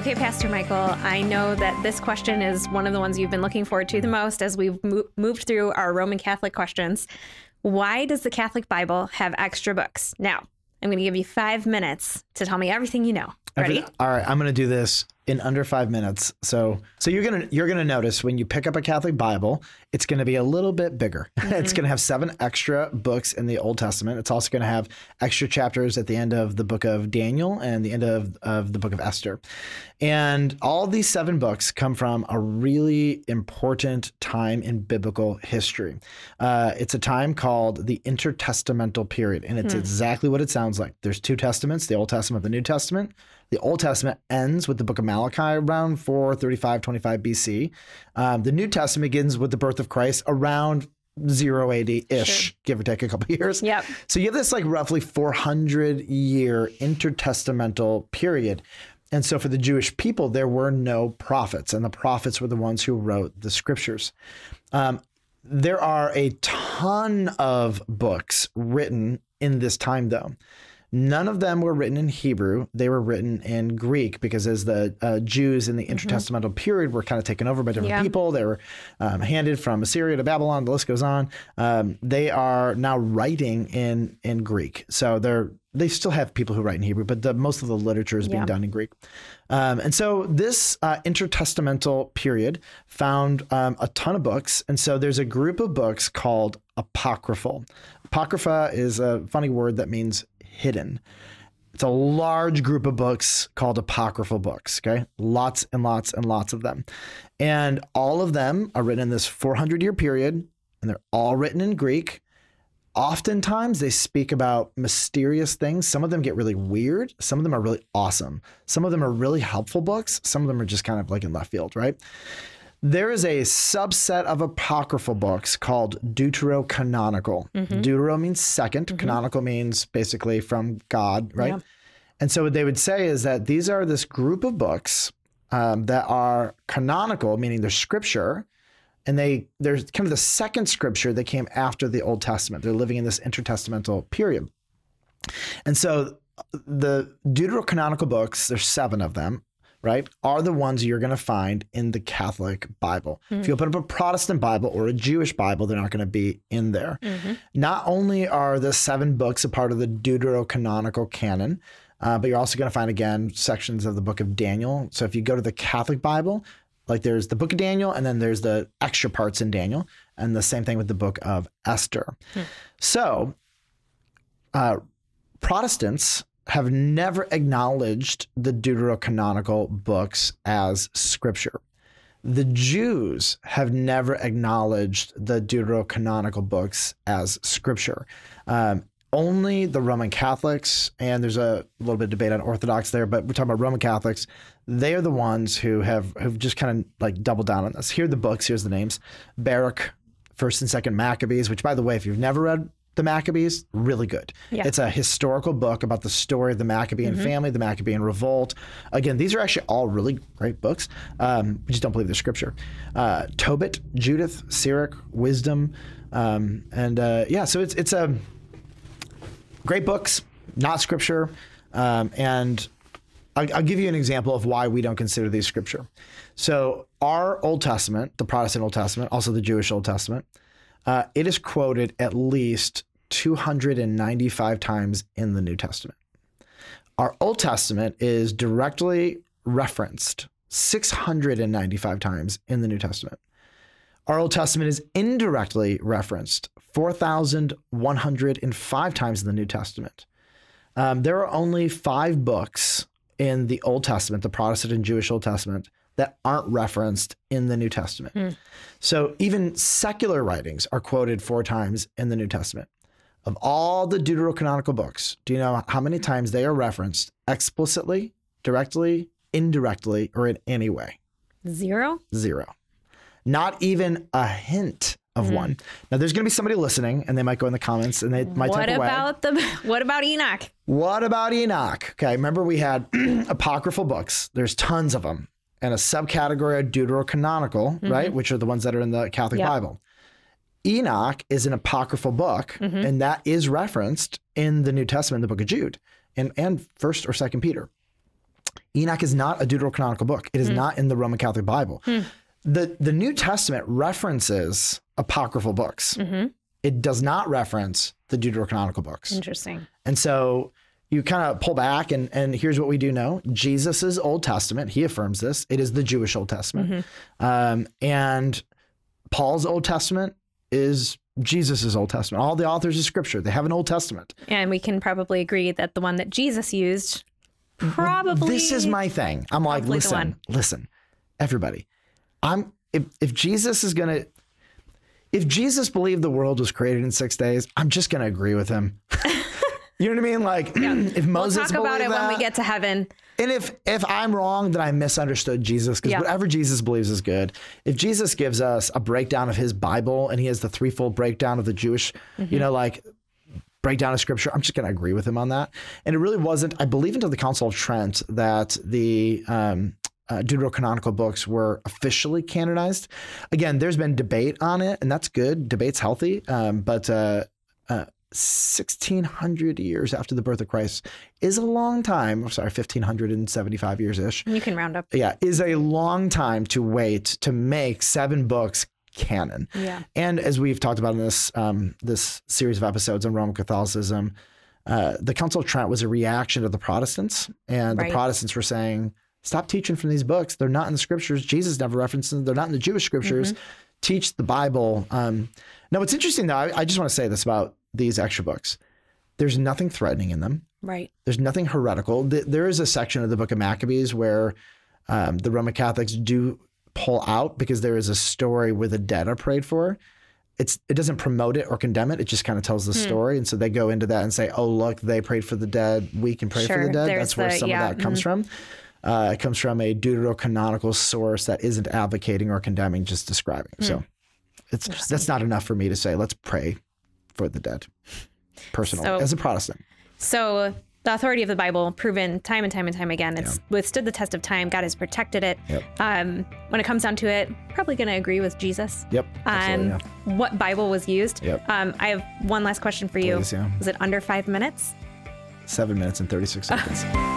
Okay, Pastor Michael, I know that this question is one of the ones you've been looking forward to the most as we've mo- moved through our Roman Catholic questions. Why does the Catholic Bible have extra books? Now, I'm going to give you five minutes to tell me everything you know. Ready? All right, I'm going to do this in under five minutes. So, so you're gonna you're gonna notice when you pick up a Catholic Bible, it's going to be a little bit bigger. it's going to have seven extra books in the Old Testament. It's also going to have extra chapters at the end of the book of Daniel and the end of of the book of Esther, and all these seven books come from a really important time in biblical history. Uh, it's a time called the intertestamental period, and it's exactly what it sounds like. There's two testaments: the Old Testament, and the New Testament. The Old Testament ends with the book of Malachi around 435, 25 BC. Um, the New Testament begins with the birth of Christ around 0 AD ish, give or take a couple years. Yep. So you have this like roughly 400 year intertestamental period. And so for the Jewish people, there were no prophets, and the prophets were the ones who wrote the scriptures. Um, there are a ton of books written in this time, though. None of them were written in Hebrew. They were written in Greek because as the uh, Jews in the intertestamental period were kind of taken over by different Yeah. people, they were um, handed from Assyria to Babylon. The list goes on. Um, they are now writing in in Greek. So they're they still have people who write in Hebrew, but the, most of the literature is being Yeah. done in Greek. Um, and so this uh, intertestamental period found um, a ton of books. And so there's a group of books called apocryphal. Apocrypha is a funny word that means hidden. It's a large group of books called apocryphal books. Okay. Lots and lots and lots of them. And all of them are written in this 400 year period, and they're all written in Greek. Oftentimes they speak about mysterious things. Some of them get really weird. Some of them are really awesome. Some of them are really helpful books. Some of them are just kind of like in left field, right? There is a subset of apocryphal books called deuterocanonical. Mm-hmm. Deutero means 2nd mm-hmm. canonical means basically from God, right? Yeah. And so what they would say is that these are this group of books um, that are canonical, meaning they're scripture, and they they're kind of the second scripture that came after the Old Testament. They're living in this intertestamental period. And so uh, the deuterocanonical books, there's seven of them, right, are the ones you're going to find in the Catholic Bible. If you open up a Protestant Bible or a Jewish Bible, they're not going to be in there. Not only are the seven books a part of the deuterocanonical canon, uh, but you're also going to find again sections of the book of Daniel. So if you go to the Catholic Bible, like there's the book of Daniel, and then there's the extra parts in Daniel, and the same thing with the book of Esther. So uh, Protestants have never acknowledged the deuterocanonical books as scripture. The Jews have never acknowledged the deuterocanonical books as scripture. Um, only the Roman Catholics, and there's a little bit of debate on Orthodox there, but we're talking about Roman Catholics. They are the ones who have have just kind of like doubled down on this. Here are the books. Here's the names: Baruch, First and Second Maccabees. Which, by the way, if you've never read the Maccabees, really good. Yeah. It's a historical book about the story of the Maccabean family, the Maccabean revolt. Again, these are actually all really great books. Um, we just don't believe they're scripture. Uh, Tobit, Judith, Sirach, Wisdom, um, and uh, yeah. So it's it's a great books, not scripture. Um, and I'll, I'll give you an example of why we don't consider these scripture. So, our Old Testament, the Protestant Old Testament, also the Jewish Old Testament, uh, it is quoted at least 295 times in the New Testament. Our Old Testament is directly referenced 695 times in the New Testament. Our Old Testament is indirectly referenced 4,105 times in the New Testament. Um, there are only five books in the Old Testament, the Protestant and Jewish Old Testament, that aren't referenced in the New Testament. So even secular writings are quoted four times in the New Testament. Of all the deuterocanonical books, do you know how many times they are referenced explicitly, directly, indirectly, or in any way? Zero? Zero. Not even a hint of hmm. one. Now, there's going to be somebody listening, and they might go in the comments and they might What type away. about the what about Enoch? What about Enoch? Okay, remember we had apocryphal books. There's tons of them, and a subcategory of deuterocanonical, right, mm-hmm. which are the ones that are in the Catholic Yep. Bible. Enoch is an apocryphal book, mm-hmm. and that is referenced in the New Testament, the book of Jude, and and First or Second Peter. Enoch is not a deuterocanonical book. It is hmm. not in the Roman Catholic Bible. Hmm. The the New Testament references apocryphal books. Mm-hmm. It does not reference the deuterocanonical books. Interesting. And so you kind of pull back, and, and here's what we do know Jesus' Old Testament, he affirms this. It is the Jewish Old Testament. Mm-hmm. Um, and Paul's Old Testament is Jesus' Old Testament. All the authors of Scripture, they have an Old Testament. And we can probably agree that the one that Jesus used probably This is my thing. I'm like, listen, listen, everybody. I'm if if Jesus is gonna if Jesus believed the world was created in six days, I'm just gonna agree with him. You know what I mean? Like if Moses We'll talk about it believed when we get to heaven. And if if I'm wrong, then I misunderstood Jesus because Yeah. whatever Jesus believes is good. If Jesus gives us a breakdown of his Bible and he has the threefold breakdown of the Jewish, Mm-hmm. you know, like breakdown of scripture, I'm just going to agree with him on that. And it really wasn't, I believe, until the Council of Trent that the um, uh, deuterocanonical books were officially canonized. Again, there's been debate on it, and that's good. Debate's healthy, um, but. Uh, uh, 1600 years after the birth of Christ is a long time. I'm sorry, 1575 years ish. You can round up. Yeah, is a long time to wait to make seven books canon. Yeah. And as we've talked about in this um, this series of episodes on Roman Catholicism, uh, the Council of Trent was a reaction to the Protestants, and Right. the Protestants were saying, "Stop teaching from these books. They're not in the scriptures. Jesus never referenced them. They're not in the Jewish scriptures. Teach the Bible." Um, now, what's interesting though, I, I just want to say this about these extra books. There's nothing threatening in them. Right. There's nothing heretical. There is a section of the Book of Maccabees where um, the Roman Catholics do pull out because there is a story where the dead are prayed for. It's it doesn't promote it or condemn it. It just kind of tells the Hmm. story, and so they go into that and say, "Oh, look, they prayed for the dead. We can pray for the dead." there's That's where the- some yeah, of that comes from. Uh, it comes from a deuterocanonical source that isn't advocating or condemning, just describing. Hmm. So it's that's not enough for me to say. Let's pray for the dead. Personally, So- as a Protestant. So the authority of the Bible, proven time and time and time again, it's withstood the test of time. God has protected it. Yep. Um, when it comes down to it, probably going to agree with Jesus. Yep. Um, yeah. what Bible was used? Yep. Um, I have one last question for you. Please, yeah. Was it under five minutes? Seven minutes and 36 seconds.